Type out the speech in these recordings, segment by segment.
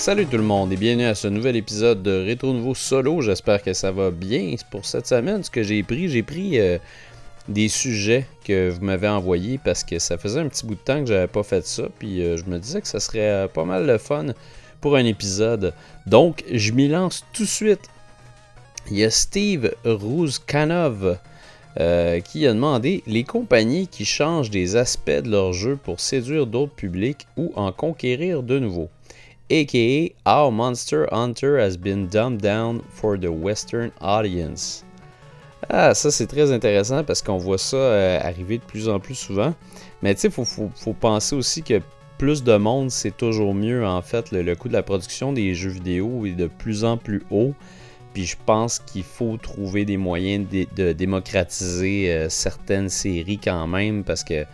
Salut tout le monde et bienvenue à ce nouvel épisode de Rétro Nouveau Solo. J'espère que ça va bien pour cette semaine. Ce que j'ai pris, j'ai pris euh, des sujets que vous m'avez envoyés parce que ça faisait un petit bout de temps que j'avais pas fait ça. Puis euh, je me disais que ça serait euh, pas mal de fun pour un épisode. Donc je m'y lance tout de suite. Il y a Steve Rouzkanov qui a demandé les compagnies qui changent des aspects de leur jeu pour séduire d'autres publics ou en conquérir de nouveaux aka How Monster Hunter Has Been Dumbed Down for the Western Audience. Ah, ça c'est très intéressant parce qu'on voit ça euh, arriver de plus en plus souvent. Mais tu sais, il faut, penser aussi que plus de monde, c'est toujours mieux en fait. Le, coût de la production des jeux vidéo est de plus en plus haut. Puis je pense qu'il faut trouver des moyens de, démocratiser euh, certaines séries quand même parce que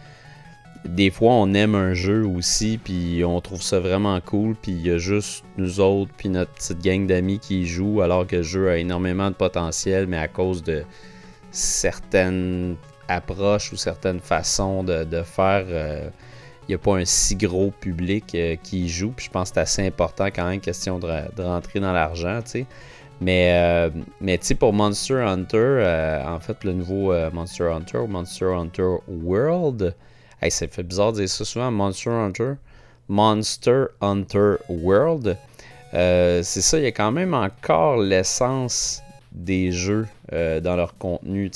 des fois, on aime un jeu aussi, puis on trouve ça vraiment cool, puis il y a juste nous autres, puis notre petite gang d'amis qui y jouent, alors que le jeu a énormément de potentiel, mais à cause de certaines approches ou certaines façons de, faire, euh, il n'y a pas un si gros public euh, qui y joue, puis je pense que c'est assez important quand même, question de, rentrer dans l'argent, tu sais. Mais, euh, mais tu sais, pour Monster Hunter, en fait, le nouveau Monster Hunter ou Monster Hunter World, Ça fait bizarre de dire ça souvent, Monster Hunter. Monster Hunter World. Euh, c'est ça, il y a quand même encore l'essence des jeux euh, dans leur contenu.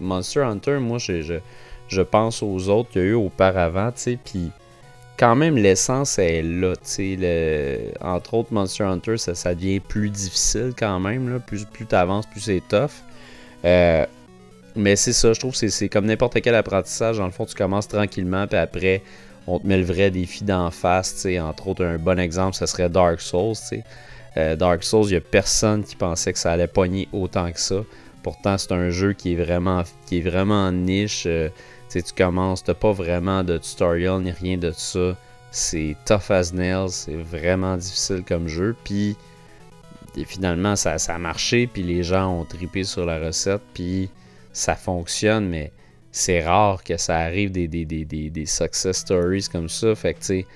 Monster Hunter, moi, je, je, pense aux autres qu'il y a eu auparavant, puis quand même, l'essence est là. Le, entre autres, Monster Hunter, ça, ça, devient plus difficile quand même. Là. Plus, plus tu avances, plus c'est tough. Euh, mais c'est ça, je trouve que c'est comme n'importe quel apprentissage. Dans le fond, tu commences tranquillement, puis après, on te met le vrai défi d'en face. sais Entre autres, un bon exemple, ce serait Dark Souls. Euh, Dark Souls, il n'y a personne qui pensait que ça allait pogner autant que ça. Pourtant, c'est un jeu qui est vraiment, qui est vraiment niche. Euh, tu commences, tu pas vraiment de tutorial ni rien de ça. C'est tough as nails, c'est vraiment difficile comme jeu. Puis, finalement, ça, ça a marché, puis les gens ont tripé sur la recette. Puis, ça fonctionne, mais c'est rare que ça arrive des, des, success stories comme ça. Fait que, tu sais,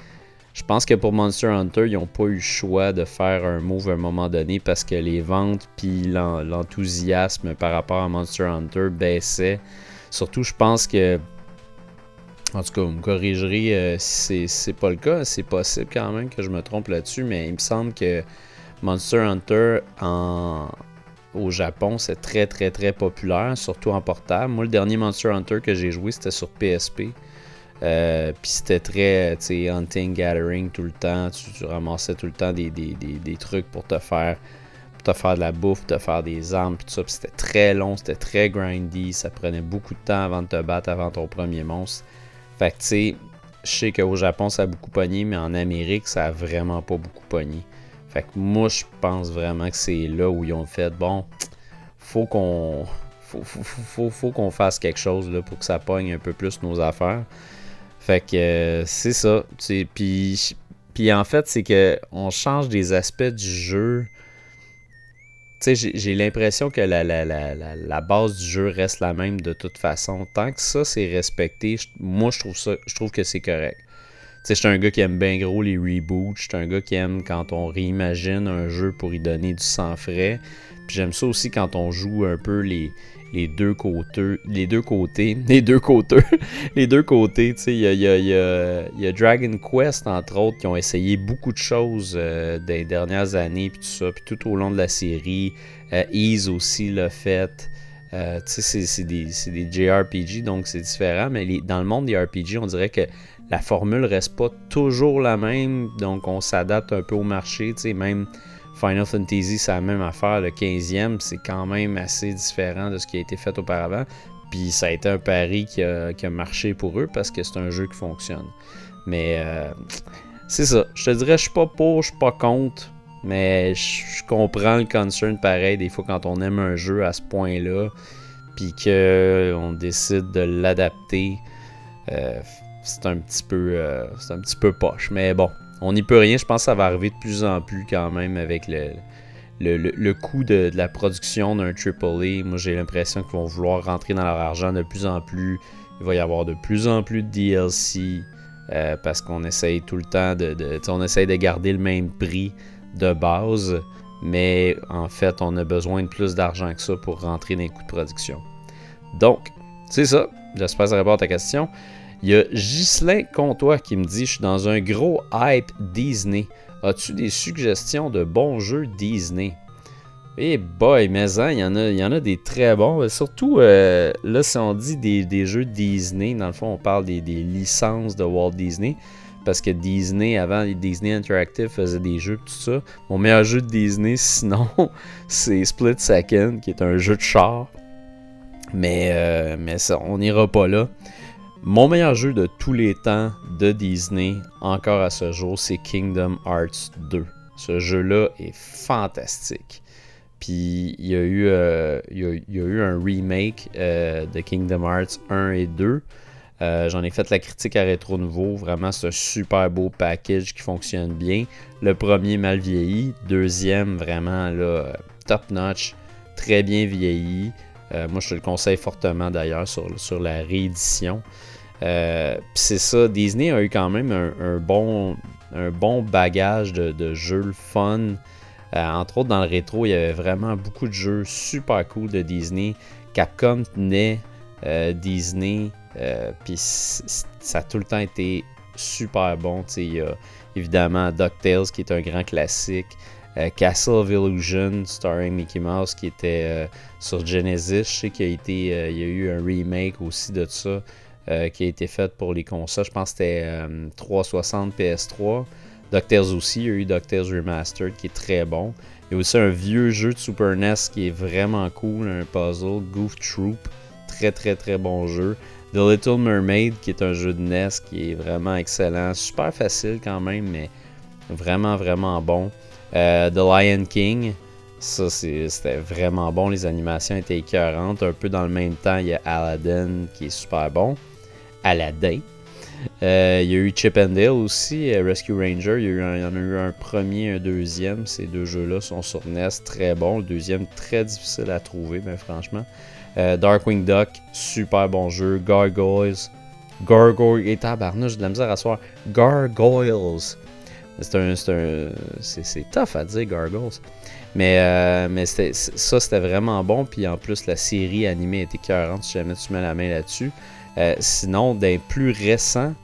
je pense que pour Monster Hunter, ils n'ont pas eu le choix de faire un move à un moment donné parce que les ventes puis l'enthousiasme par rapport à Monster Hunter baissaient. Surtout, je pense que. En tout cas, vous me corrigerez euh, si c'est pas le cas. C'est possible quand même que je me trompe là-dessus, mais il me semble que Monster Hunter en, au Japon, c'est très très très populaire, surtout en portable. Moi, le dernier Monster Hunter que j'ai joué, c'était sur PSP. Euh, puis c'était très, tu sais, hunting, gathering tout le temps. Tu, ramassais tout le temps des, trucs pour te faire te faire de la bouffe, te faire des armes, tout ça. C'était très long, c'était très grindy. Ça prenait beaucoup de temps avant de te battre, avant ton premier monstre. Fait que, tu sais, je sais qu'au Japon, ça a beaucoup pogné, mais en Amérique, ça a vraiment pas beaucoup pogné. Fait que moi, je pense vraiment que c'est là où ils ont fait bon, faut qu'on faut, qu'on fasse quelque chose là, pour que ça pogne un peu plus nos affaires. Fait que euh, c'est ça. Puis, puis en fait, c'est que on change des aspects du jeu. J'ai l'impression que la, la, la, la, base du jeu reste la même de toute façon. Tant que ça c'est respecté, moi je trouve ça, je trouve que c'est correct sais, je suis un gars qui aime bien gros les reboots. Je suis un gars qui aime quand on réimagine un jeu pour y donner du sang frais. Puis j'aime ça aussi quand on joue un peu les, les deux côtés. Les deux côtés. Les deux côtés. les deux côtés. Tu sais, il y a, y, a, y a, Dragon Quest, entre autres, qui ont essayé beaucoup de choses euh, des dernières années. Puis tout ça. Puis tout au long de la série. Euh, Ease aussi l'a fait. Euh, tu sais, c'est des, des, JRPG, donc c'est différent. Mais dans le monde des RPG, on dirait que la formule reste pas toujours la même, donc on s'adapte un peu au marché. Même Final Fantasy, c'est la même affaire. Le 15e, c'est quand même assez différent de ce qui a été fait auparavant. Puis ça a été un pari qui a, marché pour eux parce que c'est un jeu qui fonctionne. Mais euh, c'est ça. Je te dirais, je suis pas pour, je suis pas contre. Mais je comprends le concern pareil des fois quand on aime un jeu à ce point-là. Puis qu'on décide de l'adapter. Euh, c'est un petit peu euh, c'est un petit peu poche. Mais bon, on n'y peut rien. Je pense que ça va arriver de plus en plus quand même avec le, le, coût de, la production d'un AAA. Moi, j'ai l'impression qu'ils vont vouloir rentrer dans leur argent de plus en plus. Il va y avoir de plus en plus de DLC. euh, parce qu'on essaye tout le temps de, on essaye de garder le même prix de base, mais en fait, on a besoin de plus d'argent que ça pour rentrer dans les coûts de production. Donc, c'est ça. J'espère que ça répond à ta question. Il y a Ghislain Comtois qui me dit Je suis dans un gros hype Disney. As-tu des suggestions de bons jeux Disney Eh boy, mais hein, il y, en a, y en a des très bons. Surtout, euh, là, si on dit des, jeux Disney, dans le fond, on parle des, licences de Walt Disney. Parce que Disney, avant, Disney Interactive faisait des jeux, tout ça. Mon meilleur jeu Disney, sinon, c'est Split Second, qui est un jeu de char. Mais, euh, mais ça, on n'ira pas là. Mon meilleur jeu de tous les temps de Disney, encore à ce jour, c'est Kingdom Hearts 2. Ce jeu-là est fantastique. Puis il y a eu, euh, un remake euh, de Kingdom Hearts 1 et 2. Euh, j'en ai fait la critique à Rétro Nouveau. Vraiment, c'est un super beau package qui fonctionne bien. Le premier mal vieilli. Deuxième, vraiment top notch. Très bien vieilli. moi, je te le conseille fortement d'ailleurs sur la réédition. Euh, c'est ça, Disney a eu quand même un, bon, un bon bagage de, jeux fun. Euh, entre autres, dans le rétro, il y avait vraiment beaucoup de jeux super cool de Disney. Capcom tenait euh, Disney, puis ça a tout le temps été super bon. Il y a évidemment DuckTales qui est un grand classique. Castle of Illusion, starring Mickey Mouse, qui était sur Genesis. Je sais qu'il y a eu un remake aussi de ça. Euh, qui a été faite pour les consoles. Je pense que c'était 360 PS3. DuckTales aussi, il y a eu DuckTales Remastered qui est très bon. Il y a aussi un vieux jeu de Super NES qui est vraiment cool, un puzzle, Goof Troop. Très très très bon jeu. The Little Mermaid qui est un jeu de NES qui est vraiment excellent. Super facile quand même, mais vraiment vraiment bon. Euh, The Lion King, ça c'était vraiment bon. Les animations étaient écœurantes. Un peu dans le même temps, il y a Aladdin qui est super bon. Aladdin. Euh, il y a eu Chip and aussi, euh, Rescue Ranger. Il y, en a eu un premier, un deuxième. Ces deux jeux-là sont sur NES, très bons. Le deuxième, très difficile à trouver, mais franchement. Euh, Darkwing Duck, super bon jeu. Gargoyles. Gargoyles. Et tabarnouche, j'ai de la misère à soir. Gargoyles. C'est un, c'est, tough à dire, Gargoyles. Mais, mais ça, c'était vraiment bon. Puis en plus, la série animée était écœurante si jamais tu mets la main là-dessus. Euh, sinon, d'un plus récent,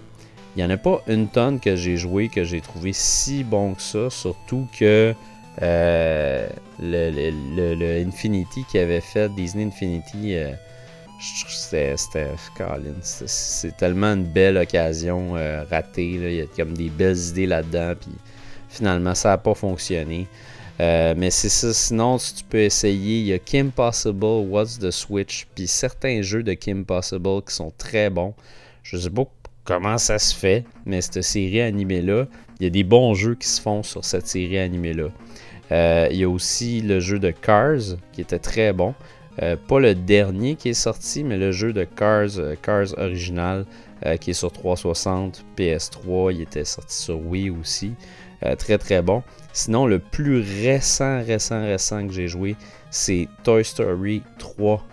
il n'y en a pas une tonne que j'ai joué que j'ai trouvé si bon que ça. Surtout que euh, le, Infinity qui avait fait Disney Infinity, euh, c'était c'est tellement une belle occasion ratée. Il y a comme des belles idées là-dedans. Puis finalement, ça n'a pas fonctionné. Euh, mais. Sinon, si tu peux essayer, il y a Kim Possible, What's the Switch, puis certains jeux de Kim Possible qui sont très bons. Je sais pas comment ça se fait, mais cette série animée-là, il y a des bons jeux qui se font sur cette série animée-là. Euh, il y a aussi le jeu de Cars qui était très bon. Euh, pas le dernier qui est sorti, mais le jeu de Cars, Cars original qui est sur 360, PS3, il était sorti sur Wii aussi. Très très bon. Sinon, le plus récent, récent, récent que j'ai joué, c'est Toy Story 3.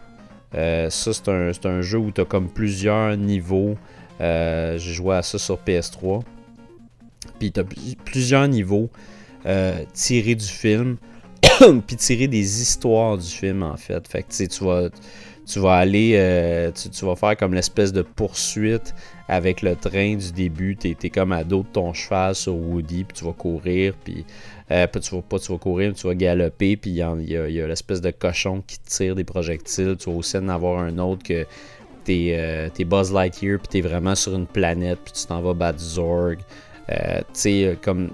Euh, ça, c'est un, jeu où tu as comme plusieurs niveaux. Euh, j'ai joué à ça sur PS3. Puis tu as plusieurs niveaux euh, tirés du film. puis tirés des histoires du film, en fait. Fait que tu vas tu vas aller, euh, tu, vas faire comme l'espèce de poursuite avec le train du début. Tu es, comme à dos de ton cheval sur Woody, puis tu vas courir, puis euh, tu vas pas tu vas courir, tu vas galoper, puis il y a, l'espèce de cochon qui tire des projectiles. Tu vas aussi en avoir un autre que t'es euh, Buzz Lightyear, puis t'es vraiment sur une planète, puis tu t'en vas battre Zorg. Euh, tu sais, comme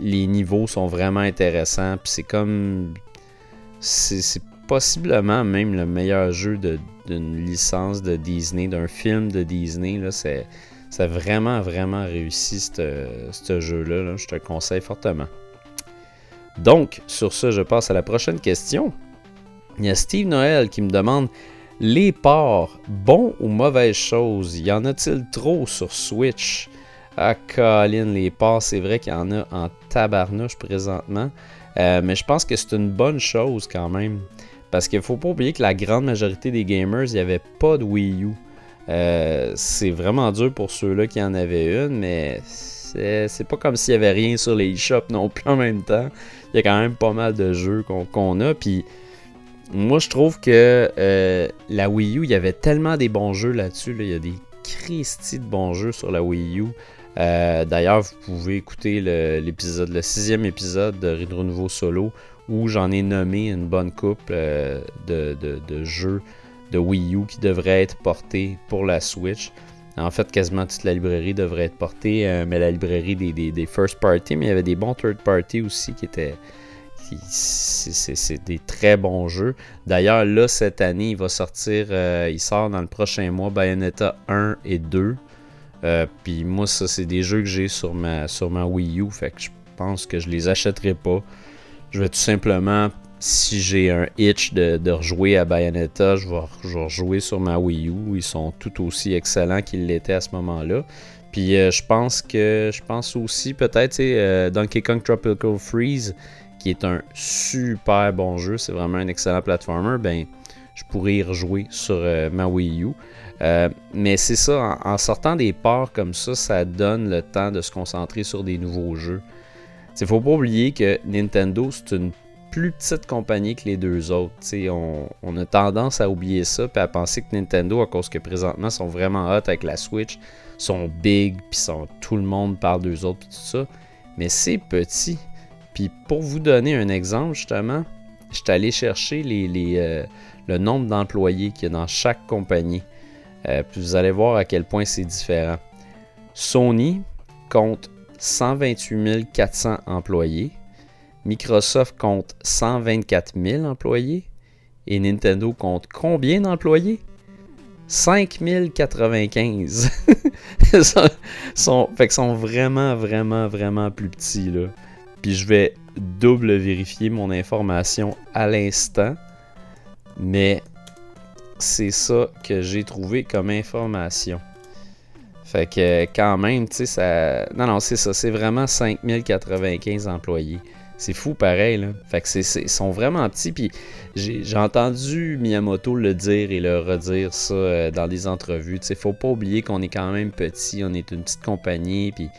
les niveaux sont vraiment intéressants, puis c'est comme. C'est possiblement même le meilleur jeu d'une licence de Disney, d'un film de Disney. C'est, vraiment, vraiment réussi ce jeu-là. Je te le conseille fortement. Donc, sur ce, je passe à la prochaine question. Il y a Steve Noël qui me demande Les ports, bon ou mauvaise chose Y en a-t-il trop sur Switch? Ah, Colin, les ports, c'est vrai qu'il y en a en tabarnouche présentement. Euh, mais je pense que c'est une bonne chose quand même. Parce qu'il faut pas oublier que la grande majorité des gamers, il n'y avait pas de Wii U. c'est vraiment dur pour ceux-là qui en avaient une, mais c'est pas comme s'il y avait rien sur les shops non plus en même temps. Il y a quand même pas mal de jeux qu'on a. Puis moi, je trouve que euh, la Wii U, il y avait tellement des bons jeux là-dessus. Il y a des Christy de bons jeux sur la Wii U. Euh, d'ailleurs, vous pouvez écouter l'épisode, le, sixième épisode de Retro Nouveau Solo, où j'en ai nommé une bonne couple euh, de, jeux de Wii U qui devraient être portés pour la Switch. En fait, quasiment toute la librairie devrait être portée, mais la librairie des, des, first party, mais il y avait des bons third party aussi qui étaient, c'est des très bons jeux. D'ailleurs, là, cette année, il va sortir, euh, il sort dans le prochain mois Bayonetta 1 et 2. Euh, puis moi, ça, c'est des jeux que j'ai sur ma, sur ma Wii U. Fait que je pense que je les achèterai pas. Je vais tout simplement, si j'ai un itch de, rejouer à Bayonetta, je vais, rejouer sur ma Wii U. Ils sont tout aussi excellents qu'ils l'étaient à ce moment-là. Puis euh, je pense que je pense aussi peut-être Donkey Kong Tropical Freeze qui est un super bon jeu, c'est vraiment un excellent platformer, ben je pourrais y rejouer sur euh, ma Wii U. Euh, mais c'est ça, en, sortant des ports comme ça, ça donne le temps de se concentrer sur des nouveaux jeux. Il faut pas oublier que Nintendo, c'est une plus petite compagnie que les deux autres. On, on, a tendance à oublier ça et à penser que Nintendo, à cause que présentement sont vraiment hot avec la Switch, sont big, puis tout le monde parle d'eux autres, et tout ça. Mais c'est petit. Puis pour vous donner un exemple, justement, je suis allé chercher euh, le nombre d'employés qu'il y a dans chaque compagnie. Euh, puis vous allez voir à quel point c'est différent. Sony compte 128 400 employés. Microsoft compte 124 000 employés. Et Nintendo compte combien d'employés? 5095. sont, fait que sont vraiment, vraiment, vraiment plus petits. Là. Puis je vais double vérifier mon information à l'instant. Mais c'est ça que j'ai trouvé comme information. Fait que quand même, tu sais, ça. Non, non, c'est ça. C'est vraiment 5095 employés. C'est fou pareil, là. Fait que c'est, ils sont vraiment petits. Puis j'ai, entendu Miyamoto le dire et le redire ça euh, dans des entrevues. Tu sais, faut pas oublier qu'on est quand même petit. On est une petite compagnie. Puis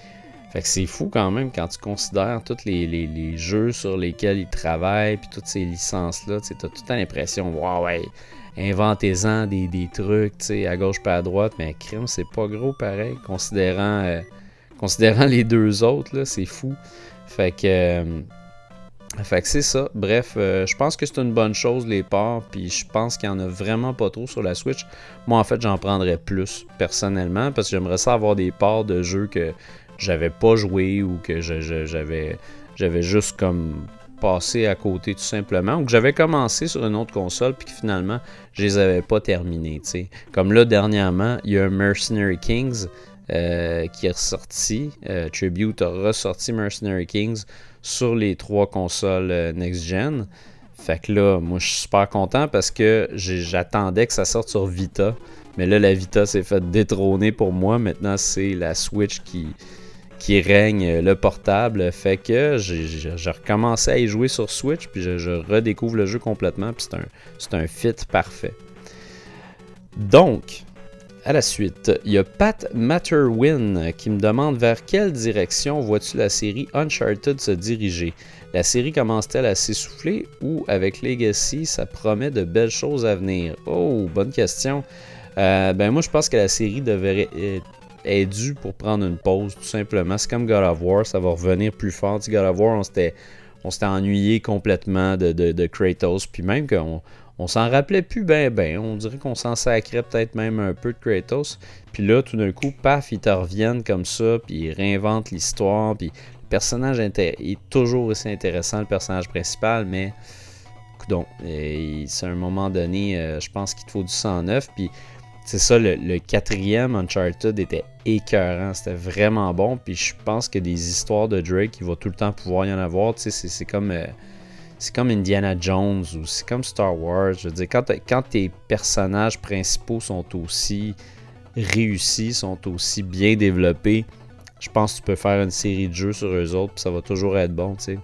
fait que c'est fou quand même quand tu considères tous les, jeux sur lesquels ils travaillent, puis toutes ces licences-là. Tu as toute l'impression, waouh, ouais, inventez-en des, trucs, tu sais, à gauche pas à droite, mais crime, c'est pas gros pareil, considérant, euh, considérant les deux autres, là, c'est fou. Fait que. Euh, fait que c'est ça. Bref, euh, je pense que c'est une bonne chose les ports, puis je pense qu'il n'y en a vraiment pas trop sur la Switch. Moi, en fait, j'en prendrais plus personnellement, parce que j'aimerais ça avoir des ports de jeux que j'avais pas joué ou que j'avais j'avais juste comme passé à côté tout simplement ou que j'avais commencé sur une autre console puis que finalement je les avais pas terminés comme là dernièrement il y a un Mercenary Kings euh, qui est ressorti euh, Tribute a ressorti Mercenary Kings sur les trois consoles euh, next gen. Fait que là moi je suis super content parce que j'attendais que ça sorte sur Vita. Mais là la Vita s'est fait détrôner pour moi. Maintenant c'est la Switch qui qui règne euh, le portable. Fait que j'ai recommencé à y jouer sur Switch, puis je, redécouvre le jeu complètement, puis c'est un, un fit parfait. Donc, à la suite, il y a Pat Matterwin qui me demande vers quelle direction vois-tu la série Uncharted se diriger? La série commence-t-elle à s'essouffler ou avec Legacy, ça promet de belles choses à venir? Oh, bonne question. Euh, ben moi, je pense que la série devrait est dû pour prendre une pause, tout simplement. C'est comme God of War, ça va revenir plus fort. God of War, on s'était, on s'était ennuyé complètement de, de, Kratos, puis même qu'on on s'en rappelait plus ben ben. On dirait qu'on s'en sacrait peut-être même un peu de Kratos. Puis là, tout d'un coup, paf, ils te reviennent comme ça, puis ils réinventent l'histoire, puis le personnage est toujours aussi intéressant, le personnage principal, mais donc, c'est un moment donné, euh, je pense qu'il te faut du 109, puis c'est ça, le, quatrième Uncharted était écœurant. C'était vraiment bon. Puis je pense que des histoires de Drake, il va tout le temps pouvoir y en avoir. Tu sais, c'est comme. Euh, c'est comme Indiana Jones ou c'est comme Star Wars. Je veux dire, quand, quand tes personnages principaux sont aussi réussis, sont aussi bien développés, je pense que tu peux faire une série de jeux sur eux autres, puis ça va toujours être bon, tu sais.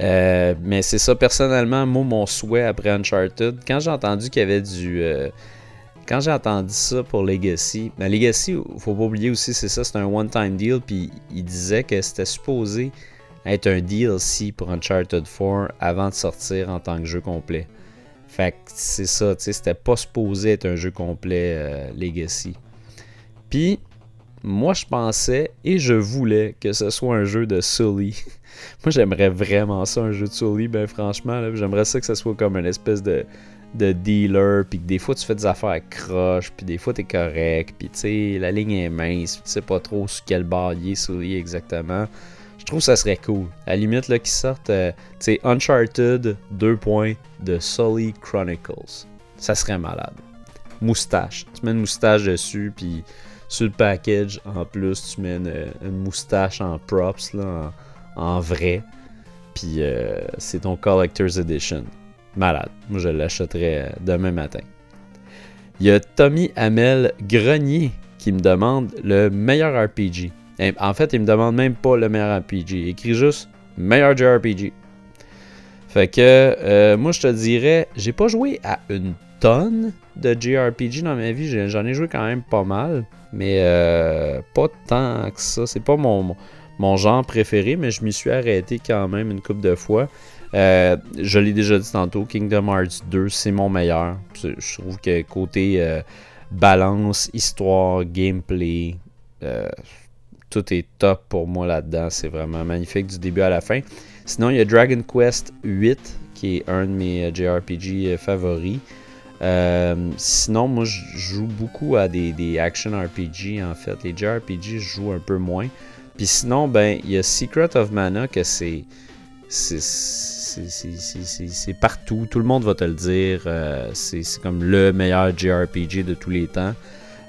Euh, mais c'est ça, personnellement, moi, mon souhait après Uncharted, quand j'ai entendu qu'il y avait du, euh, quand j'ai entendu ça pour Legacy, ben Legacy, faut pas oublier aussi, c'est ça, c'est un one-time deal, puis il disait que c'était supposé être un DLC pour Uncharted 4 avant de sortir en tant que jeu complet. Fait que c'est ça, tu sais, c'était pas supposé être un jeu complet euh, Legacy. Puis, moi je pensais et je voulais que ce soit un jeu de Sully. moi j'aimerais vraiment ça, un jeu de Sully, ben franchement, j'aimerais ça que ce soit comme une espèce de, de dealer, puis que des fois tu fais des affaires croche, puis des fois t'es correct, puis tu sais, la ligne est mince, tu sais pas trop sur quel barrier il Sully exactement. Je trouve ça serait cool. À la limite, là, qu'ils sortent, euh, tu sais, Uncharted 2 points de Sully Chronicles. Ça serait malade. Moustache. Tu mets une moustache dessus, puis sur le package, en plus, tu mets une, moustache en props, là, en, vrai. Puis euh, c'est ton Collector's Edition. Malade. Moi, je l'achèterai euh, demain matin. Il y a Tommy Hamel Grenier qui me demande le meilleur RPG. En fait, il me demande même pas le meilleur RPG. Il écrit juste meilleur JRPG. Fait que euh, moi je te dirais, j'ai pas joué à une tonne de JRPG dans ma vie. J'en ai joué quand même pas mal. Mais euh, pas tant que ça. C'est pas mon, mon genre préféré, mais je m'y suis arrêté quand même une couple de fois. Euh, je l'ai déjà dit tantôt, Kingdom Hearts 2, c'est mon meilleur. Je trouve que côté balance, histoire, gameplay, tout est top pour moi là-dedans. C'est vraiment magnifique du début à la fin. Sinon, il y a Dragon Quest 8, qui est un de mes euh, JRPG euh, favoris. Euh, sinon, moi, je joue beaucoup à des, action RPG, en fait. Les JRPG, je joue un peu moins. Puis sinon, ben, il y a Secret of Mana, que. C'est partout, tout le monde va te le dire. c'est comme le meilleur JRPG de tous les temps.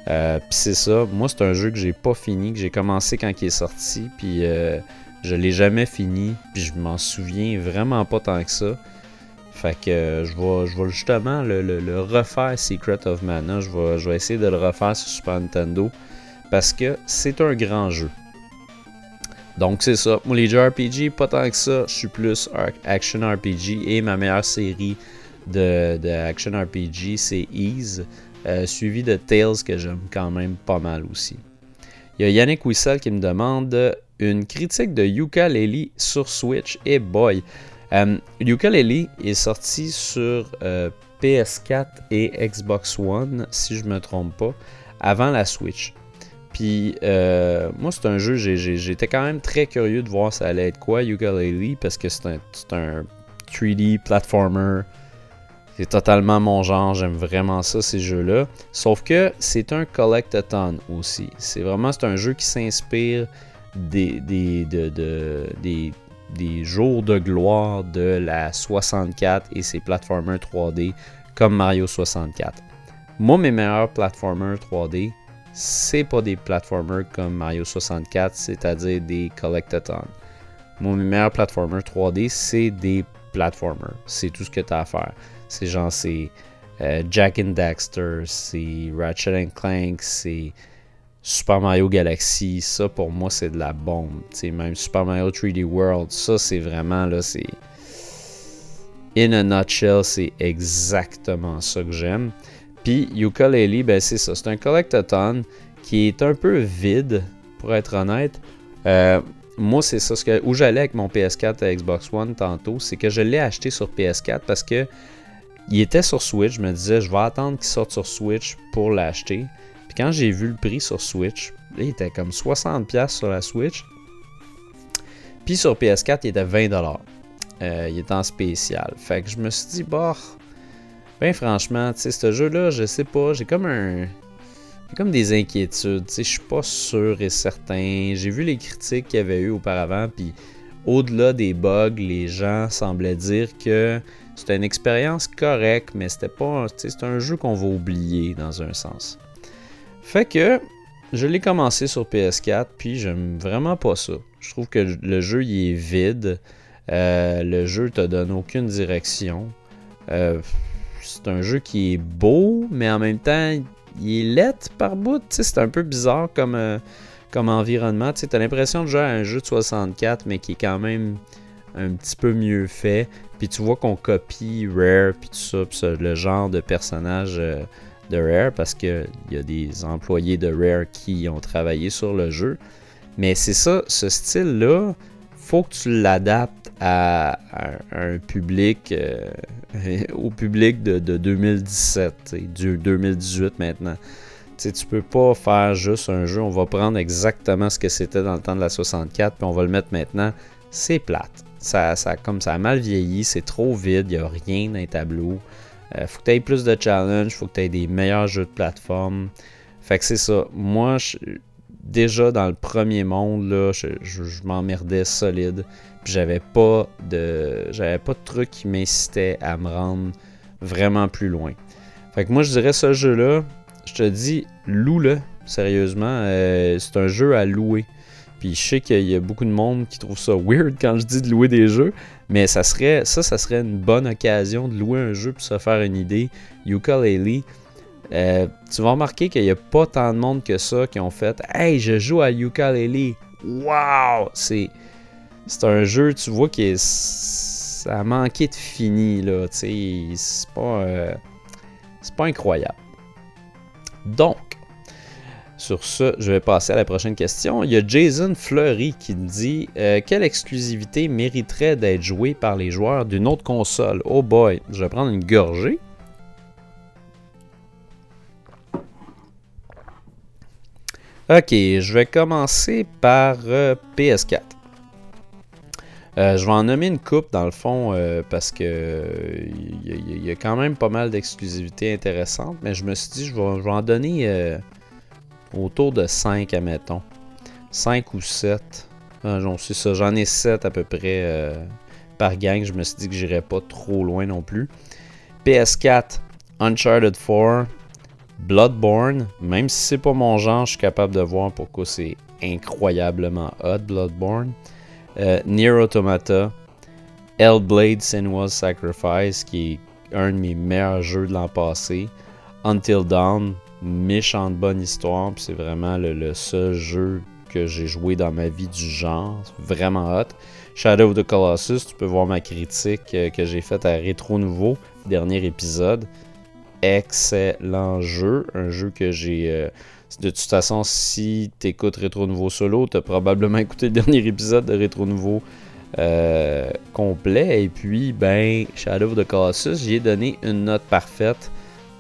Euh, puis c'est ça, moi c'est un jeu que j'ai pas fini, que j'ai commencé quand il est sorti, puis euh, je l'ai jamais fini, puis je m'en souviens vraiment pas tant que ça. Fait que euh, je, vais, je justement le, refaire Secret of Mana, je je vais essayer de le refaire sur Super Nintendo, parce que c'est un grand jeu. Donc c'est ça, moi les RPG, pas tant que ça, je suis plus Action RPG, et ma meilleure série de, Action RPG c'est Ease. Euh, suivi de Tales que j'aime quand même pas mal aussi. Il y a Yannick Wissel qui me demande une critique de Yooka-Laylee sur Switch. Et boy, um, Yooka-Laylee est sorti sur euh, PS4 et Xbox One, si je me trompe pas, avant la Switch. Puis euh, moi, c'est un jeu, j'étais quand même très curieux de voir ça allait être quoi, Yooka-Laylee, parce que c'est un, un 3D platformer c'est totalement mon genre, j'aime vraiment ça, ces jeux-là. Sauf que c'est un collectathon aussi. C'est vraiment c'est un jeu qui s'inspire des, des, des, jours de gloire de la 64 et ses platformers 3D comme Mario 64. Moi, mes meilleurs platformers 3D, c'est pas des platformers comme Mario 64, c'est-à-dire des collectathons. Moi, mes meilleurs platformers 3D, c'est des platformers. C'est tout ce que tu as à faire. C'est genre, c'est euh, Jack and Daxter, c'est Ratchet and Clank, c'est Super Mario Galaxy. Ça, pour moi, c'est de la bombe. sais même Super Mario 3D World, ça, c'est vraiment, là, c'est... In a nutshell, c'est exactement ça que j'aime. Puis Ukulele, ben c'est ça. C'est un collectathon qui est un peu vide, pour être honnête. Euh, moi, c'est ça. Ce que, où j'allais avec mon PS4 à Xbox One tantôt, c'est que je l'ai acheté sur PS4 parce que il était sur Switch, je me disais, je vais attendre qu'il sorte sur Switch pour l'acheter. Puis quand j'ai vu le prix sur Switch, il était comme 60$ sur la Switch. Puis sur PS4, il était 20$. Euh, il était en spécial. Fait que je me suis dit, bah, ben franchement, tu sais, ce jeu-là, je sais pas, j'ai comme un. Comme des inquiétudes, tu sais, je suis pas sûr et certain. J'ai vu les critiques qu'il y avait eu auparavant, puis au-delà des bugs, les gens semblaient dire que c'était une expérience correcte, mais c'était pas. C'est un jeu qu'on va oublier dans un sens. Fait que je l'ai commencé sur PS4, puis j'aime vraiment pas ça. Je trouve que le jeu il est vide. Euh, le jeu te donne aucune direction. Euh, c'est un jeu qui est beau, mais en même temps, il est lettre par bout. C'est un peu bizarre comme, euh, comme environnement. Tu as l'impression de jouer à un jeu de 64, mais qui est quand même un petit peu mieux fait. Puis tu vois qu'on copie Rare, puis tout ça, le genre de personnage euh, de Rare parce qu'il y a des employés de Rare qui ont travaillé sur le jeu. Mais c'est ça, ce style-là, faut que tu l'adaptes à, un public, euh, au public de, 2017, du 2018 maintenant. Tu tu peux pas faire juste un jeu, on va prendre exactement ce que c'était dans le temps de la 64, puis on va le mettre maintenant. C'est plate. Ça, ça, comme ça a mal vieilli, c'est trop vide, il n'y a rien dans les tableaux. Euh, faut que tu aies plus de challenge, faut que tu aies des meilleurs jeux de plateforme. Fait que c'est ça. Moi, déjà dans le premier monde, là, je, m'emmerdais solide. Puis j'avais pas de. J'avais pas de truc qui m'incitait à me rendre vraiment plus loin. Fait que moi je dirais ce jeu-là, je te dis, loue-le, sérieusement. Euh, c'est un jeu à louer. Puis je sais qu'il y a beaucoup de monde qui trouve ça weird quand je dis de louer des jeux, mais ça serait ça, ça serait une bonne occasion de louer un jeu pour se faire une idée. Ukulele, euh, tu vas remarquer qu'il n'y a pas tant de monde que ça qui ont fait Hey, je joue à Ukulele. Wow! C'est, c'est un jeu, tu vois, qui est. Ça a manqué de fini, là. C'est pas. Euh, c'est pas incroyable. Donc, sur ce, je vais passer à la prochaine question. Il y a Jason Fleury qui dit euh, Quelle exclusivité mériterait d'être jouée par les joueurs d'une autre console? Oh boy, je vais prendre une gorgée. Ok, je vais commencer par euh, PS4. Euh, je vais en nommer une coupe dans le fond parce que il y, a quand même pas mal d'exclusivités intéressantes, mais je me suis dit je vais, je vais en donner autour de 5, admettons. 5 ou 7. Ah, j'en ça. J'en ai 7 à peu près euh, par gang. Je me suis dit que j'irais pas trop loin non plus. PS4, Uncharted 4, Bloodborne. Même si c'est pas mon genre, je suis capable de voir pourquoi c'est incroyablement hot, Bloodborne. Euh, Nier Automata, Hellblade Senua's Sacrifice, qui est un de mes meilleurs jeux de l'an passé. Until Dawn, méchante bonne histoire. Puis c'est vraiment le, seul jeu que j'ai joué dans ma vie du genre. Vraiment hot. Shadow of the Colossus, tu peux voir ma critique euh, que j'ai faite à Rétro Nouveau, dernier épisode. Excellent jeu. Un jeu que j'ai. Euh, de toute façon, si tu écoutes Rétro Nouveau solo, tu as probablement écouté le dernier épisode de Rétro Nouveau euh, complet. Et puis, ben, Shadow of the Colossus, j'y ai donné une note parfaite.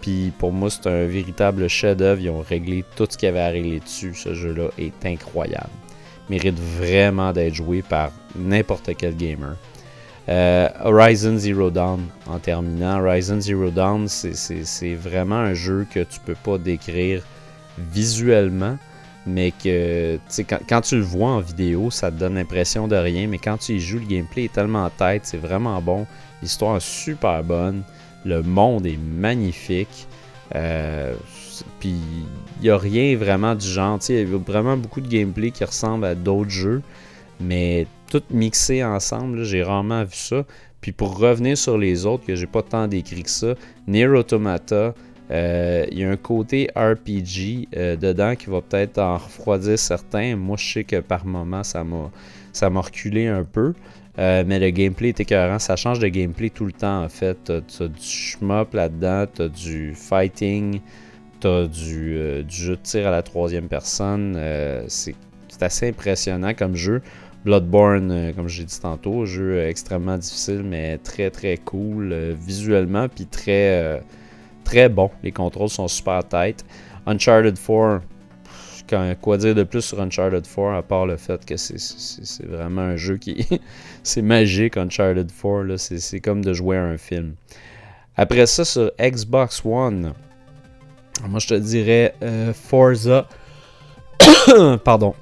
Puis pour moi, c'est un véritable chef-d'œuvre. Ils ont réglé tout ce qu'il avait à régler dessus. Ce jeu-là est incroyable. Mérite vraiment d'être joué par n'importe quel gamer. Euh, Horizon Zero Dawn, en terminant. Horizon Zero Dawn, c'est vraiment un jeu que tu peux pas décrire visuellement, mais que quand, quand, tu le vois en vidéo, ça te donne l'impression de rien, mais quand tu y joues, le gameplay est tellement en tête, c'est vraiment bon. L'histoire est super bonne. Le monde est magnifique. Euh, puis il n'y a rien vraiment du genre. Il y a vraiment beaucoup de gameplay qui ressemble à d'autres jeux. Mais tout mixé ensemble, j'ai rarement vu ça. Puis pour revenir sur les autres, que j'ai pas tant décrit que ça, Nier Automata, euh, il y a un côté RPG euh, dedans qui va peut-être en refroidir certains. Moi, je sais que par moment, ça m'a reculé un peu. Euh, mais le gameplay est écœurant. Ça change de gameplay tout le temps, en fait. T'as, du shmup là-dedans, t'as du fighting, t'as du, du jeu de tir à la troisième personne. C'est, assez impressionnant comme jeu. Bloodborne, comme j'ai dit tantôt, jeu extrêmement difficile, mais très très cool visuellement, puis très, très bon. Les contrôles sont super tight. Uncharted 4, quoi dire de plus sur Uncharted 4 à part le fait que c'est vraiment un jeu qui c'est magique Uncharted 4 c'est comme de jouer à un film. Après ça sur Xbox One, moi je te dirais euh, Forza pardon.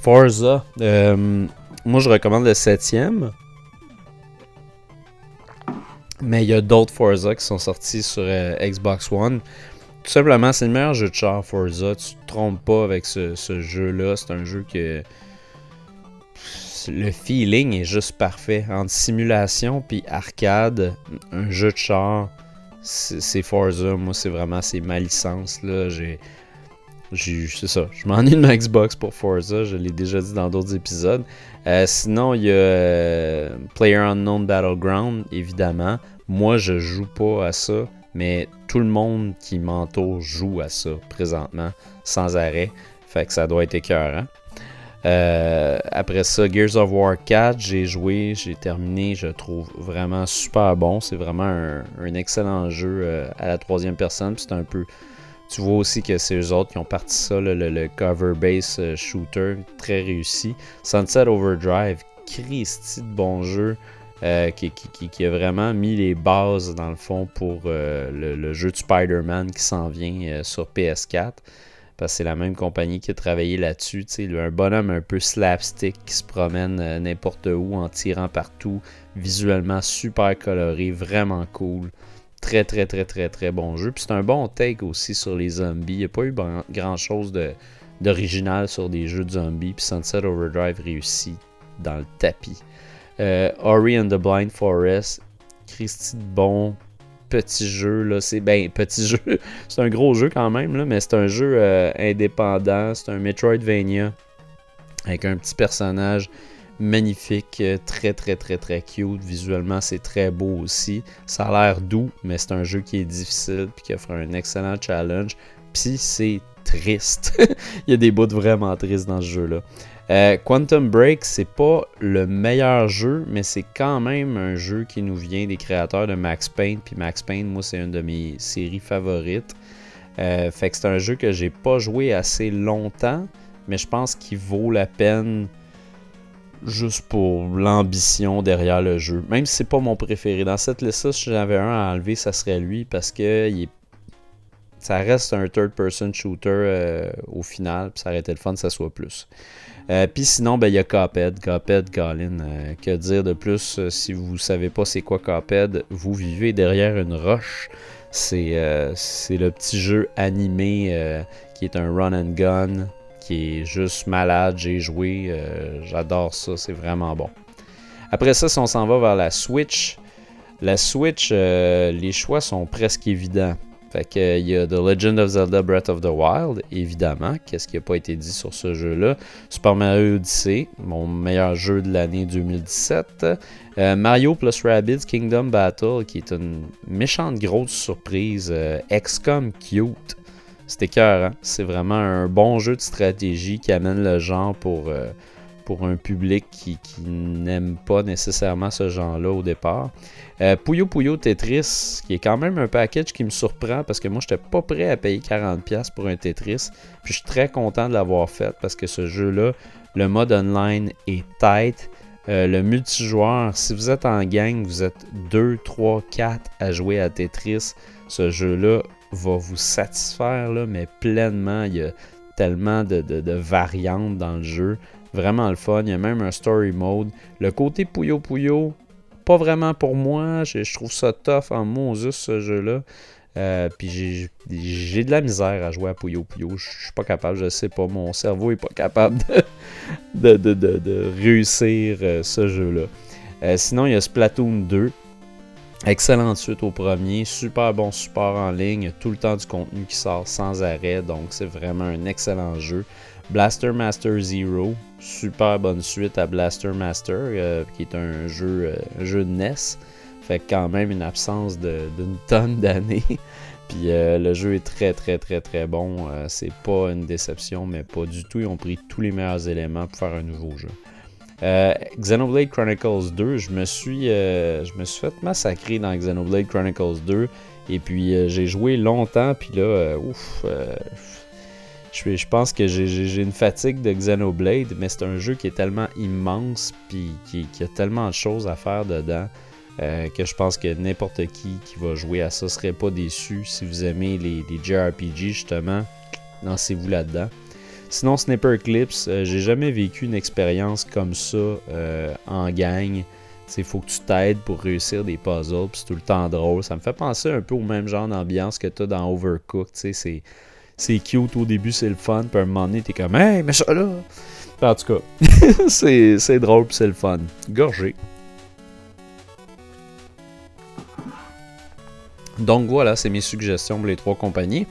Forza euh, moi je recommande le 7ème. Mais il y a d'autres Forza qui sont sortis sur euh, Xbox One. Tout simplement, c'est le meilleur jeu de char Forza. Tu te trompes pas avec ce, jeu-là. C'est un jeu que. Le feeling est juste parfait. Entre simulation puis arcade, un jeu de char, c'est Forza. Moi, c'est vraiment ma licence. J'ai. C'est ça. Je m'ennuie de ma Xbox pour Forza. Je l'ai déjà dit dans d'autres épisodes. Euh, sinon, il y a euh, Player Unknown Battleground, évidemment. Moi, je joue pas à ça mais tout le monde qui m'entoure joue à ça présentement, sans arrêt. Fait que ça doit être écœurant. Euh, après ça, Gears of War 4, j'ai joué, j'ai terminé, je trouve vraiment super bon. C'est vraiment un, excellent jeu euh, à la troisième personne. C'est un peu. Tu vois aussi que c'est eux autres qui ont parti ça, le, cover base euh, shooter, très réussi. Sunset Overdrive, Christy de bon jeu. qui, a vraiment mis les bases dans le fond pour le, le, jeu de Spider-Man qui s'en vient sur PS4 parce que c'est la même compagnie qui a travaillé là-dessus. Un bonhomme un peu slapstick qui se promène euh, n'importe où en tirant partout, visuellement super coloré, vraiment cool. Très, très, très, très, très bon jeu. Puis c'est un bon take aussi sur les zombies. Il n'y a pas eu grand chose d'original sur des jeux de zombies. Puis Sunset Overdrive réussit dans le tapis. Euh, Ori and the Blind Forest, Christy de bon, petit jeu. Là. C'est ben petit jeu. c'est un gros jeu quand même, là, mais c'est un jeu euh, indépendant. C'est un Metroidvania avec un petit personnage magnifique, euh, très très très très cute. Visuellement, c'est très beau aussi. Ça a l'air doux, mais c'est un jeu qui est difficile puis qui offre un excellent challenge. Puis c'est triste. Il y a des bouts vraiment tristes dans ce jeu-là. Euh, Quantum Break, c'est pas le meilleur jeu, mais c'est quand même un jeu qui nous vient des créateurs de Max Payne. Puis Max Payne, moi, c'est une de mes séries favorites. Euh, fait que c'est un jeu que j'ai pas joué assez longtemps, mais je pense qu'il vaut la peine juste pour l'ambition derrière le jeu. Même si c'est pas mon préféré. Dans cette liste-là, si j'avais un à enlever, ça serait lui parce que ça reste un third-person shooter euh, au final, ça aurait été le fun ça soit plus. Euh, puis sinon, ben, il y a Cuphead. Cuphead, Colin, euh, que dire de plus si vous savez pas c'est quoi Cuphead Vous vivez derrière une roche. C'est le petit jeu animé qui est un run and gun, qui est juste malade. J'ai joué, j'adore ça, c'est vraiment bon. Après ça, si on s'en va vers la Switch, la Switch, les choix sont presque évidents. Fait que, il y a The Legend of Zelda Breath of the Wild, évidemment. Qu'est-ce qui n'a pas été dit sur ce jeu-là? Super Mario Odyssey, mon meilleur jeu de l'année 2017. Euh, Mario plus Rabbids Kingdom Battle, qui est une méchante grosse surprise. Euh, XCOM Cute. C'était cœur, hein? C'est vraiment un bon jeu de stratégie qui amène le genre pour. Euh, un public qui, n'aime pas nécessairement ce genre-là au départ. Euh, Puyo Puyo Tetris, qui est quand même un package qui me surprend parce que moi, je n'étais pas prêt à payer 40$ pour un Tetris. Puis je suis très content de l'avoir fait parce que ce jeu-là, le mode online est tight. Euh, le multijoueur, si vous êtes en gang, vous êtes 2, 3, 4 à jouer à Tetris, ce jeu-là va vous satisfaire, là, mais pleinement. Il y a tellement de, de variantes dans le jeu. Vraiment le fun. Il y a même un story mode. Le côté Puyo Puyo, pas vraiment pour moi. Je, trouve ça tough en Moses ce jeu-là. Euh, puis j'ai de la misère à jouer à Puyo Puyo. Je suis pas capable, je sais pas. Mon cerveau est pas capable de, de, réussir euh, ce jeu-là. Euh, sinon, il y a Splatoon 2. Excellente suite au premier, super bon support en ligne, tout le temps du contenu qui sort sans arrêt, donc c'est vraiment un excellent jeu. Blaster Master Zero, super bonne suite à Blaster Master, euh, qui est un jeu, euh, jeu de NES. Fait quand même une absence d'une tonne d'années. Puis euh, le jeu est très très très très bon. c'est pas une déception, mais pas du tout. Ils ont pris tous les meilleurs éléments pour faire un nouveau jeu. Xenoblade Chronicles 2, je me suis, me suis fait massacrer dans Xenoblade Chronicles 2. Et puis j'ai joué longtemps, puis là, ouf, je, pense que j'ai une fatigue de Xenoblade, mais c'est un jeu qui est tellement immense, puis qui, a tellement de choses à faire dedans, euh, que je pense que n'importe qui qui va jouer à ça serait pas déçu. Si vous aimez les, JRPG, justement, lancez-vous là-dedans. Sinon, Sniper Clips, euh, j'ai jamais vécu une expérience comme ça euh, en gang. Il faut que tu t'aides pour réussir des puzzles, c'est tout le temps drôle. Ça me fait penser un peu au même genre d'ambiance que tu as dans Overcooked. C'est c'est cute au début, c'est le fun, puis à un moment donné, t'es comme Hey, mais ça là! En tout cas, c'est drôle, puis c'est le fun. Gorgé. Donc voilà, c'est mes suggestions pour les trois compagnies.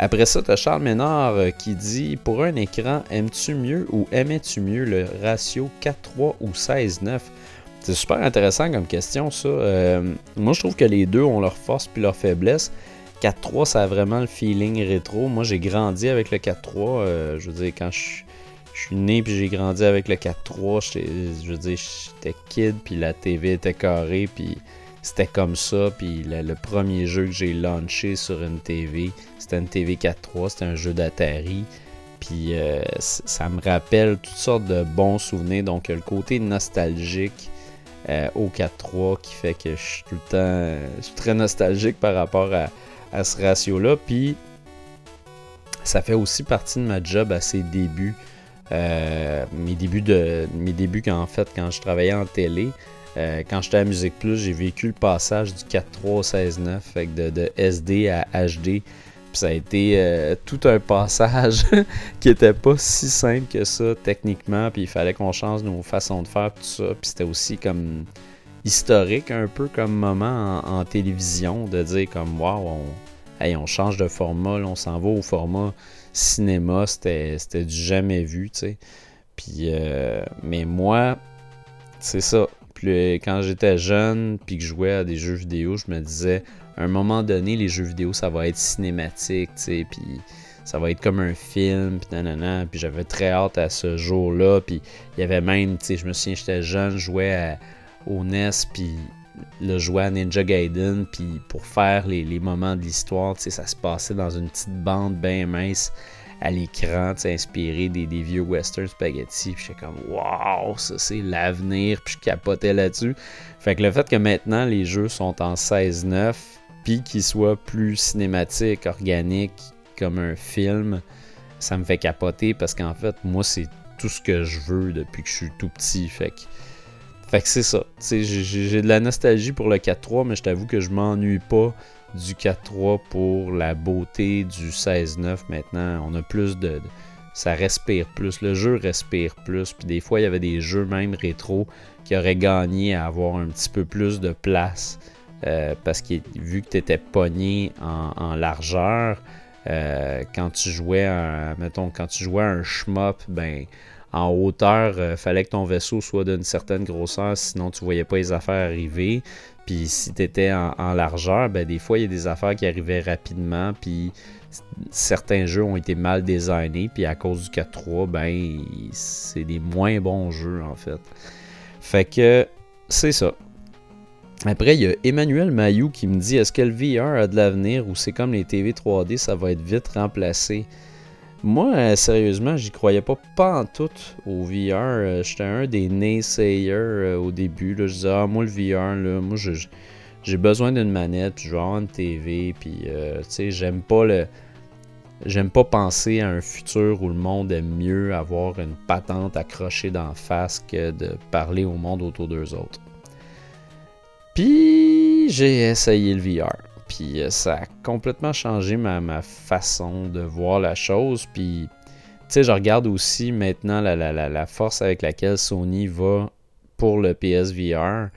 Après ça, tu as Charles Ménard euh, qui dit Pour un écran, aimes-tu mieux ou aimais-tu mieux le ratio 4-3 ou 16-9 C'est super intéressant comme question, ça. Euh, moi, je trouve que les deux ont leur force puis leur faiblesse. 4-3, ça a vraiment le feeling rétro. Moi, j'ai grandi avec le 4-3. Euh, je veux dire, quand je, suis né puis j'ai grandi avec le 4-3, je veux dire, j'étais kid puis la TV était carrée puis c'était comme ça. Puis le, premier jeu que j'ai launché sur une TV, c'était une TV 4-3, c'était un jeu d'Atari. Puis euh, ça me rappelle toutes sortes de bons souvenirs. Donc, le côté nostalgique euh, au 4-3 qui fait que je suis tout le temps je suis très nostalgique par rapport à, à ce ratio-là. Puis ça fait aussi partie de ma job à ses débuts. Euh, mes débuts de mes débuts en fait quand je travaillais en télé euh, quand j'étais à Musique Plus j'ai vécu le passage du 4.3 au 16.9 de, SD à HD puis ça a été euh, tout un passage qui était pas si simple que ça techniquement puis il fallait qu'on change nos façons de faire tout ça puis c'était aussi comme historique un peu comme moment en, télévision de dire comme waouh on, on change de format, on s'en va au format cinéma, c'était du jamais vu, tu sais. Puis, euh, mais moi, c'est ça. Quand j'étais jeune, puis que je jouais à des jeux vidéo, je me disais, à un moment donné, les jeux vidéo, ça va être cinématique, tu sais, puis ça va être comme un film, puis puis j'avais très hâte à ce jour-là, puis il y avait même, tu sais, je me souviens, j'étais jeune, je jouais à au NES, puis le jouer à Ninja Gaiden, puis pour faire les, moments de l'histoire, ça se passait dans une petite bande bien mince à l'écran, inspiré des, vieux western spaghetti. Puis j'étais comme, waouh, ça c'est l'avenir, puis je capotais là-dessus. Fait que le fait que maintenant les jeux sont en 16-9, puis qu'ils soient plus cinématiques, organiques, comme un film, ça me fait capoter parce qu'en fait, moi, c'est tout ce que je veux depuis que je suis tout petit. Fait que fait que c'est ça. J'ai de la nostalgie pour le 4-3, mais je t'avoue que je m'ennuie pas du 4-3 pour la beauté du 16-9 maintenant. On a plus de, Ça respire plus. Le jeu respire plus. Puis des fois, il y avait des jeux même rétro qui auraient gagné à avoir un petit peu plus de place. Euh, parce que vu que tu étais pogné en, largeur, euh, quand tu jouais un, mettons, quand tu jouais un shmup, ben en hauteur, euh, fallait que ton vaisseau soit d'une certaine grosseur, sinon tu voyais pas les affaires arriver. Puis si tu étais en, largeur, ben des fois il y a des affaires qui arrivaient rapidement, puis certains jeux ont été mal designés, puis à cause du 4.3, ben c'est des moins bons jeux en fait. Fait que c'est ça. Après, il y a Emmanuel Mayou qui me dit Est-ce que le VR a de l'avenir ou c'est comme les TV 3D, ça va être vite remplacé? Moi, euh, sérieusement, j'y croyais pas, pas en tout au VR. Euh, j'étais un des naysayers euh, au début. Je disais, ah, moi, le VR, moi, j'ai besoin d'une manette, puis je veux avoir une TV, puis, tu sais, j'aime pas le. J'aime pas penser à un futur où le monde aime mieux avoir une patente accrochée d'en face que de parler au monde autour d'eux autres. Puis j'ai essayé le VR. Puis euh, ça a complètement changé ma, façon de voir la chose. Puis, tu sais, je regarde aussi maintenant la, force avec laquelle Sony va pour le PSVR.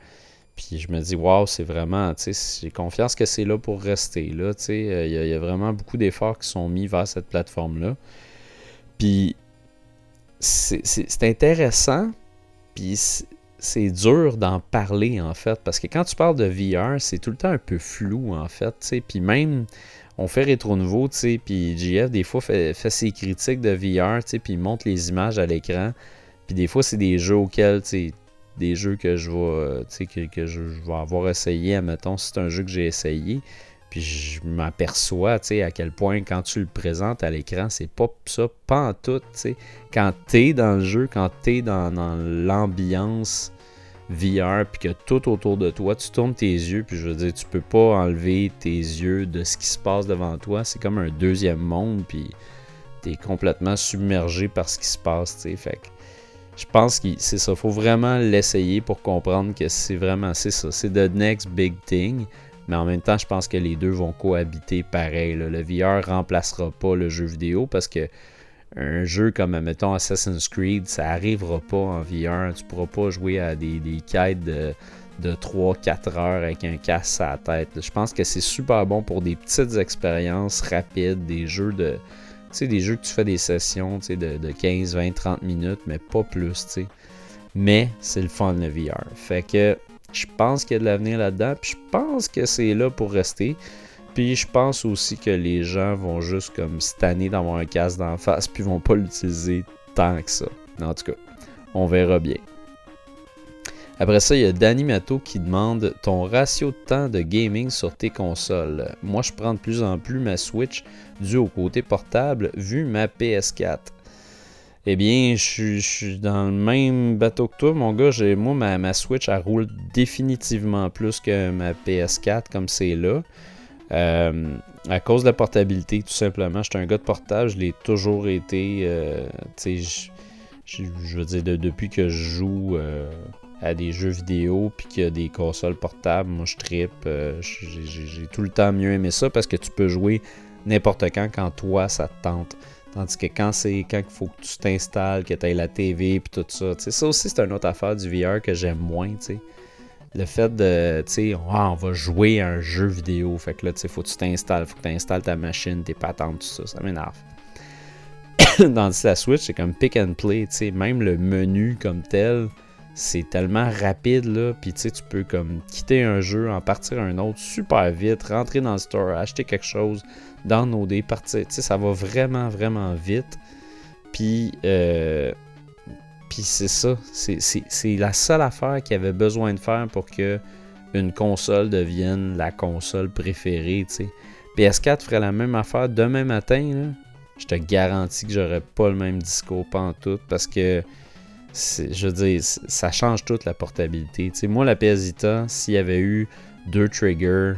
Puis je me dis, waouh, c'est vraiment, tu sais, j'ai confiance que c'est là pour rester. Là, tu sais, euh, il y, a vraiment beaucoup d'efforts qui sont mis vers cette plateforme-là. Puis c'est intéressant. Puis c'est dur d'en parler en fait parce que quand tu parles de VR, c'est tout le temps un peu flou en fait, tu puis même on fait rétro nouveau, tu sais, puis JF des fois fait, ses critiques de VR, tu sais, puis il montre les images à l'écran, puis des fois c'est des jeux auxquels, tu sais, des jeux que je vais, sais, que, je, vais avoir essayé, admettons, c'est un jeu que j'ai essayé, puis je m'aperçois, tu sais, à quel point quand tu le présentes à l'écran, c'est pas ça, pas en tout, tu sais. Quand t'es dans le jeu, quand t'es dans, dans l'ambiance VR, puis que tout autour de toi, tu tournes tes yeux, puis je veux dire, tu peux pas enlever tes yeux de ce qui se passe devant toi. C'est comme un deuxième monde, puis t'es complètement submergé par ce qui se passe, tu sais. Fait que je pense que c'est ça. Faut vraiment l'essayer pour comprendre que c'est vraiment, c'est ça. C'est the next big thing. Mais en même temps, je pense que les deux vont cohabiter pareil. Le VR remplacera pas le jeu vidéo parce que un jeu comme, mettons, Assassin's Creed, ça arrivera pas en VR. Tu pourras pas jouer à des, des quêtes de, 3-4 heures avec un casque à la tête. Je pense que c'est super bon pour des petites expériences rapides, des jeux de. Des jeux que tu fais des sessions de, de 15, 20, 30 minutes, mais pas plus, tu sais. Mais c'est le fun le VR. Fait que je pense qu'il y a de l'avenir là-dedans. Puis je pense que c'est là pour rester. Puis je pense aussi que les gens vont juste comme stanner d'avoir un casque d'en face. Puis vont pas l'utiliser tant que ça. En tout cas, on verra bien. Après ça, il y a Danny Mato qui demande ton ratio de temps de gaming sur tes consoles? Moi, je prends de plus en plus ma Switch dû au côté portable vu ma PS4. Eh bien, je, suis dans le même bateau que toi, mon gars. Moi, ma, Switch, elle roule définitivement plus que ma PS4 comme c'est là. Euh, à cause de la portabilité, tout simplement. Je suis un gars de portable, je l'ai toujours été. Euh, je, veux dire, depuis que je joue euh, à des jeux vidéo puis qu'il y a des consoles portables, moi je trippe. Euh, j'ai tout le temps mieux aimé ça parce que tu peux jouer n'importe quand quand toi ça te tente. Tandis que quand c'est quand il faut que tu t'installes, que tu aies la TV puis tout ça, ça aussi c'est une autre affaire du VR que j'aime moins, tu Le fait de, tu sais, on va jouer à un jeu vidéo, fait que là, tu faut que tu t'installes, faut que tu installes ta machine, tes patentes, tout ça, ça m'énerve. Dans la Switch, c'est comme pick and play, tu sais, même le menu comme tel, c'est tellement rapide là, puis tu sais, tu peux comme quitter un jeu, en partir un autre super vite, rentrer dans le store, acheter quelque chose, downloader, partir, tu sais, ça va vraiment, vraiment vite. Puis, euh, c'est ça, c'est la seule affaire qu'il avait besoin de faire pour que une console devienne la console préférée, tu sais. PS4 ferait la même affaire demain matin, là. Je te garantis que j'aurais pas le même discours tout parce que je veux ça change toute la portabilité. moi, la PS Vita, s'il y avait eu deux triggers,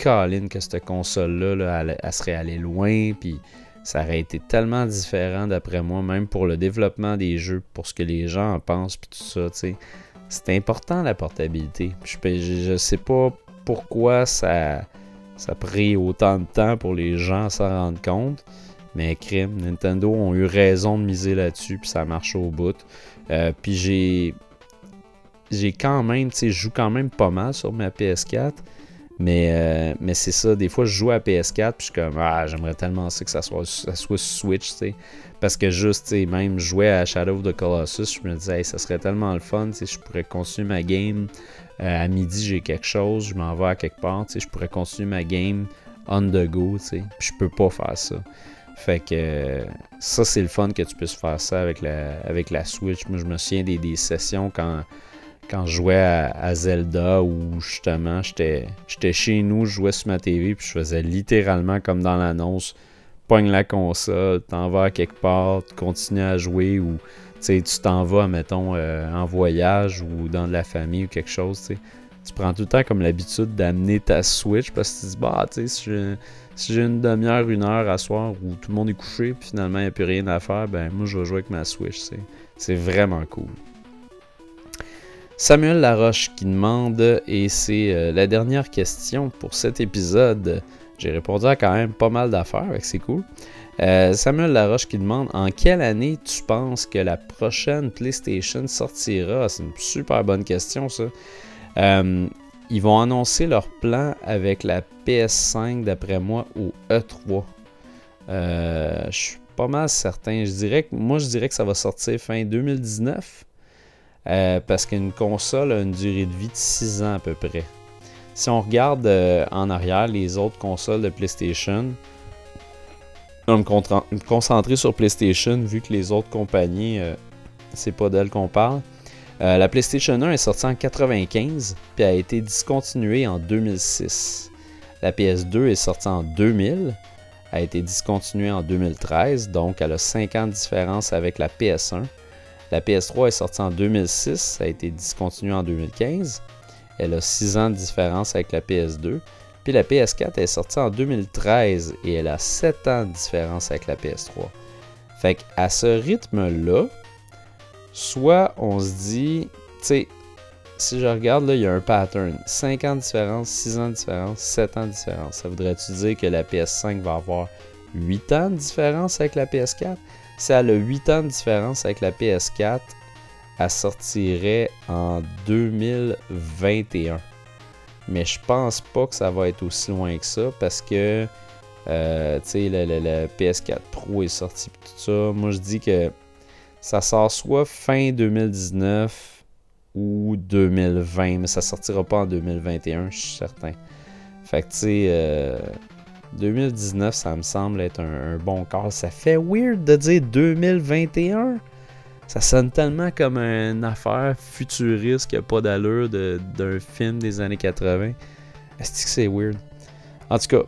Colin, que cette console-là, elle, serait allée loin, puis ça aurait été tellement différent d'après moi, même pour le développement des jeux, pour ce que les gens en pensent, puis tout ça, C'est important la portabilité. Je, sais pas pourquoi ça, ça a pris autant de temps pour les gens s'en rendre compte. Mais crime, Nintendo ont eu raison de miser là-dessus, puis ça marche au bout. Euh, puis j'ai. J'ai quand même, tu sais, je joue quand même pas mal sur ma PS4. Mais, euh, mais c'est ça, des fois je joue à PS4 puis je suis comme ah j'aimerais tellement ça que ça soit, ça soit Switch, tu sais. Parce que juste, tu sais, même jouer à Shadow of the Colossus, je me disais ça serait tellement le fun, tu sais, je pourrais continuer ma game. Euh, à midi j'ai quelque chose, je m'en vais à quelque part, tu sais, je pourrais continuer ma game on the go, tu sais. Je peux pas faire ça. Fait que ça, c'est le fun que tu puisses faire ça avec la, avec la Switch. Moi, je me souviens des, des sessions quand, quand je jouais à, Zelda où justement j'étais chez nous, je jouais sur ma TV, puis je faisais littéralement comme dans l'annonce pogne la console, t'en vas à quelque part, tu continues à jouer ou tu t'en vas, mettons, euh, en voyage ou dans de la famille ou quelque chose. Tu prends tout le temps comme l'habitude d'amener ta Switch parce que tu te dis, bah, si j'ai une demi-heure, une heure à soir où tout le monde est couché, puis finalement il n'y a plus rien à faire, ben moi je vais jouer avec ma Switch. C'est vraiment cool. Samuel Laroche qui demande, et c'est euh, la dernière question pour cet épisode. J'ai répondu à quand même pas mal d'affaires, c'est cool. Euh, Samuel Laroche qui demande En quelle année tu penses que la prochaine PlayStation sortira? C'est une super bonne question, ça. Euh, ils vont annoncer leur plan avec la PS5, d'après moi, au E3. Euh, je suis pas mal certain. Je dirais que, moi, je dirais que ça va sortir fin 2019. Euh, parce qu'une console a une durée de vie de 6 ans à peu près. Si on regarde euh, en arrière les autres consoles de PlayStation, on me concentrer sur PlayStation vu que les autres compagnies, c'est pas d'elles qu'on parle. Euh, la PlayStation 1 est sortie en 1995 puis a été discontinuée en 2006. La PS2 est sortie en 2000, a été discontinuée en 2013, donc elle a 5 ans de différence avec la PS1. La PS3 est sortie en 2006, a été discontinuée en 2015. Elle a 6 ans de différence avec la PS2. Puis la PS4 est sortie en 2013 et elle a 7 ans de différence avec la PS3. Fait qu'à ce rythme-là, Soit on se dit, tu sais, si je regarde là, il y a un pattern. 5 ans de différence, 6 ans de différence, 7 ans de différence. Ça voudrait-tu dire que la PS5 va avoir 8 ans de différence avec la PS4? Elle a 8 ans de différence avec la PS4, elle sortirait en 2021. Mais je pense pas que ça va être aussi loin que ça parce que euh, la, PS4 Pro est sortie tout ça. Moi je dis que ça sort soit fin 2019 ou 2020, mais ça sortira pas en 2021, je suis certain. Fait que tu sais, 2019, ça me semble être un, bon call. Ça fait weird de dire 2021. Ça sonne tellement comme une affaire futuriste qui a pas d'allure d'un film des années 80. Est-ce que c'est weird? En tout cas,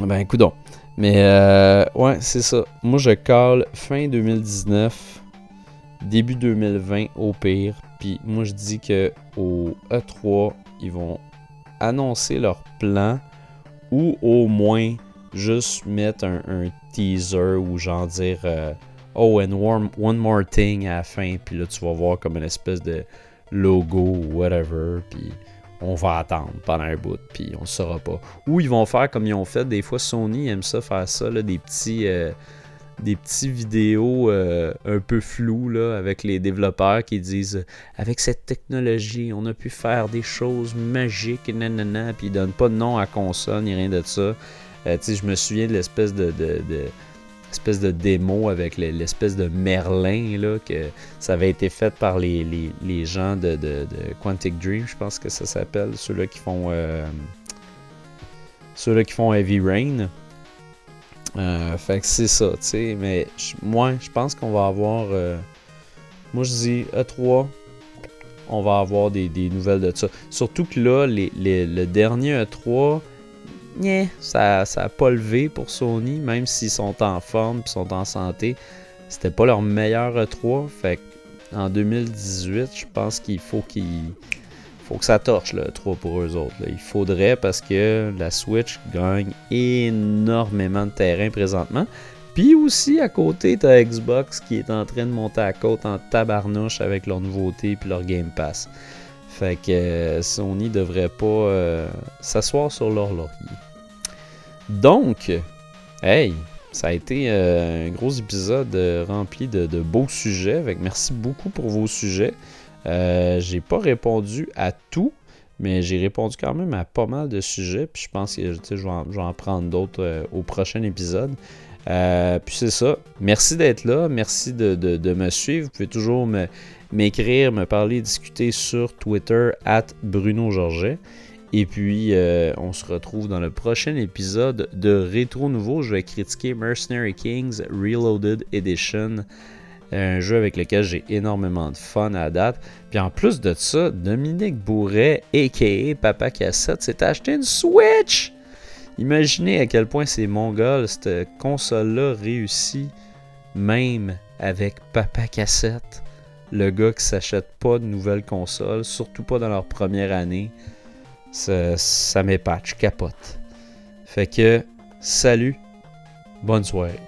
ben, donc. Mais, euh, ouais, c'est ça. Moi, je call fin 2019, début 2020 au pire. Puis moi, je dis que au E3, ils vont annoncer leur plan ou au moins juste mettre un, teaser ou genre dire euh, Oh, and one, more thing à la fin. Puis là, tu vas voir comme une espèce de logo ou whatever. Puis on va attendre pendant un bout. Puis on ne saura pas. Ou ils vont faire comme ils ont fait. Des fois, Sony aime ça faire ça. Là, des petits. Euh, des petits vidéos euh, un peu floues là, avec les développeurs qui disent avec cette technologie, on a pu faire des choses magiques, nanana, puis ils donnent pas de nom à console ni rien de ça. Euh, je me souviens de l'espèce de, de, de démo avec l'espèce de Merlin là, que ça avait été fait par les, gens de, de, Quantic Dream, je pense que ça s'appelle, ceux-là qui font euh, ceux-là qui font Heavy Rain. Euh, fait que c'est ça, tu sais. Mais moi, je pense qu'on va avoir. Euh, moi, je dis E3, on va avoir des, nouvelles de ça. Surtout que là, le dernier E3, ça n'a pas levé pour Sony, même s'ils sont en forme et sont en santé. C'était pas leur meilleur E3. Fait en 2018, je pense qu'il faut qu'ils faut que ça torche le 3 pour eux autres. Il faudrait parce que la Switch gagne énormément de terrain présentement. Puis aussi à côté, t'as Xbox qui est en train de monter à côte en tabarnouche avec leurs nouveautés puis leur Game Pass. Fait que euh, Sony devrait pas euh, s'asseoir sur leur laurier. Donc, hey, ça a été euh, un gros épisode rempli de, de, beaux sujets. Fait merci beaucoup pour vos sujets. Euh, j'ai pas répondu à tout, mais j'ai répondu quand même à pas mal de sujets. Puis je pense que je vais, en, prendre d'autres euh, au prochain épisode. Euh, puis c'est ça. Merci d'être là. Merci de, me suivre. Vous pouvez toujours m'écrire, me, parler, discuter sur Twitter, at Bruno Georget. Et puis, on se retrouve dans le prochain épisode de Rétro Nouveau. Je vais critiquer Mercenary Kings Reloaded Edition un jeu avec lequel j'ai énormément de fun à date. Puis en plus de ça, Dominique Bourret, a.k.a. Papa Cassette, s'est acheté une Switch! Imaginez à quel point c'est mongol, cette console-là réussit, même avec Papa Cassette. Le gars qui s'achète pas de nouvelles consoles, surtout pas dans leur première année. Ça, ça m'épate, capote. Fait que, salut, bonne soirée.